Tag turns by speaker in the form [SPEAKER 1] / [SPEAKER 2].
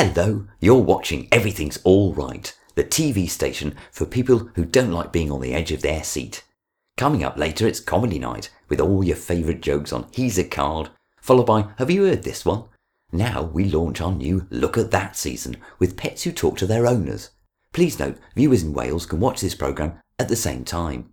[SPEAKER 1] Hello, you're watching Everything's All Right, the TV station for people who don't like being on the edge of their seat. Coming up later, it's comedy night with all your favourite jokes on He's a Card, followed by Have you heard this one? Now we launch our new Look at That season with pets who talk to their owners. Please note, viewers in Wales can watch this programme at the same time.